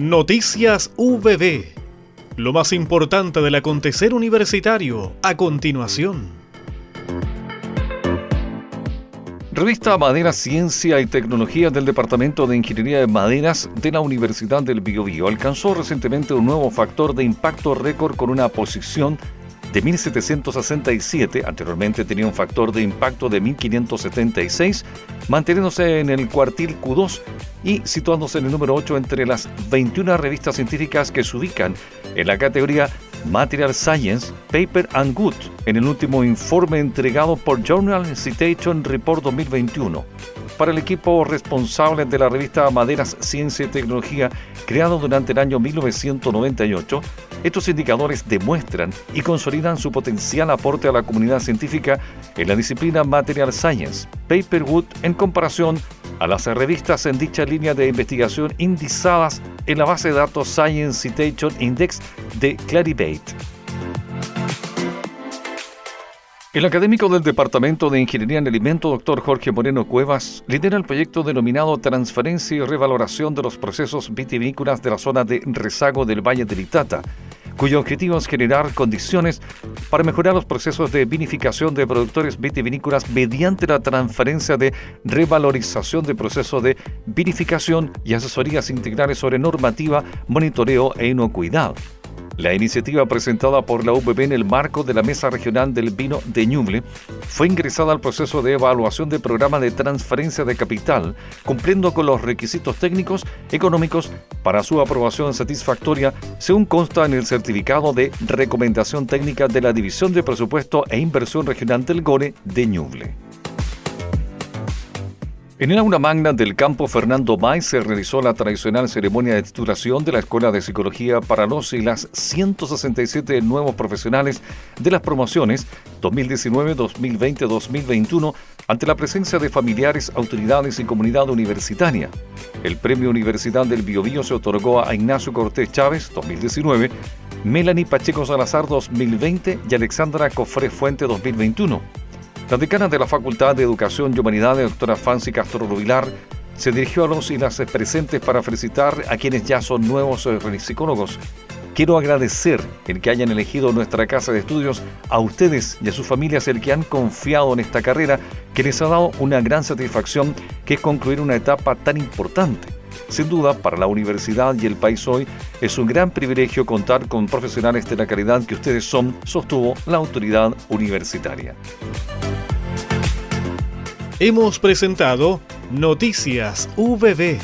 Noticias VB. Lo más importante del acontecer universitario a continuación. Revista Madera Ciencia y Tecnología del Departamento de Ingeniería de Maderas de la Universidad del Biobío alcanzó recientemente un nuevo factor de impacto récord con una posición de 1767, anteriormente tenía un factor de impacto de 1576, manteniéndose en el cuartil Q2 y situándose en el número 8 entre las 21 revistas científicas que se ubican en la categoría Material Science Paper and Good en el último informe entregado por Journal Citation Report 2021. Para el equipo responsable de la revista Maderas Ciencia y Tecnología, creado durante el año 1998, estos indicadores demuestran y consolidan su potencial aporte a la comunidad científica en la disciplina Material Science, Paperwood, en comparación a las revistas en dicha línea de investigación indizadas en la base de datos Science Citation Index de Clarivate. El académico del Departamento de Ingeniería en Alimento, doctor Jorge Moreno Cuevas, lidera el proyecto denominado Transferencia y Revaloración de los Procesos Vitivinícolas de la zona de rezago del Valle del Itata, cuyo objetivo es generar condiciones para mejorar los procesos de vinificación de productores vitivinícolas mediante la transferencia de revalorización de procesos de vinificación y asesorías integrales sobre normativa, monitoreo e inocuidad. La iniciativa presentada por la UPB en el marco de la Mesa Regional del Vino de Ñuble fue ingresada al proceso de evaluación del programa de transferencia de capital, cumpliendo con los requisitos técnicos económicos para su aprobación satisfactoria, según consta en el certificado de recomendación técnica de la División de Presupuesto e Inversión Regional del GORE de Ñuble. En el aula magna del campo Fernando May se realizó la tradicional ceremonia de titulación de la Escuela de Psicología para los y las 167 nuevos profesionales de las promociones 2019, 2020, 2021 ante la presencia de familiares, autoridades y comunidad universitaria. El Premio Universidad del Biobío se otorgó a Ignacio Cortés Chávez 2019, Melanie Pacheco Salazar 2020 y Alexandra Cofré Fuente 2021. La decana de la Facultad de Educación y Humanidades, doctora Fancy Castro Rubilar, se dirigió a los y las presentes para felicitar a quienes ya son nuevos eh, psicólogos. Quiero agradecer el que hayan elegido nuestra casa de estudios, a ustedes y a sus familias el que han confiado en esta carrera que les ha dado una gran satisfacción que es concluir una etapa tan importante. Sin duda, para la universidad y el país hoy es un gran privilegio contar con profesionales de la calidad que ustedes son, sostuvo la autoridad universitaria. Hemos presentado Noticias VB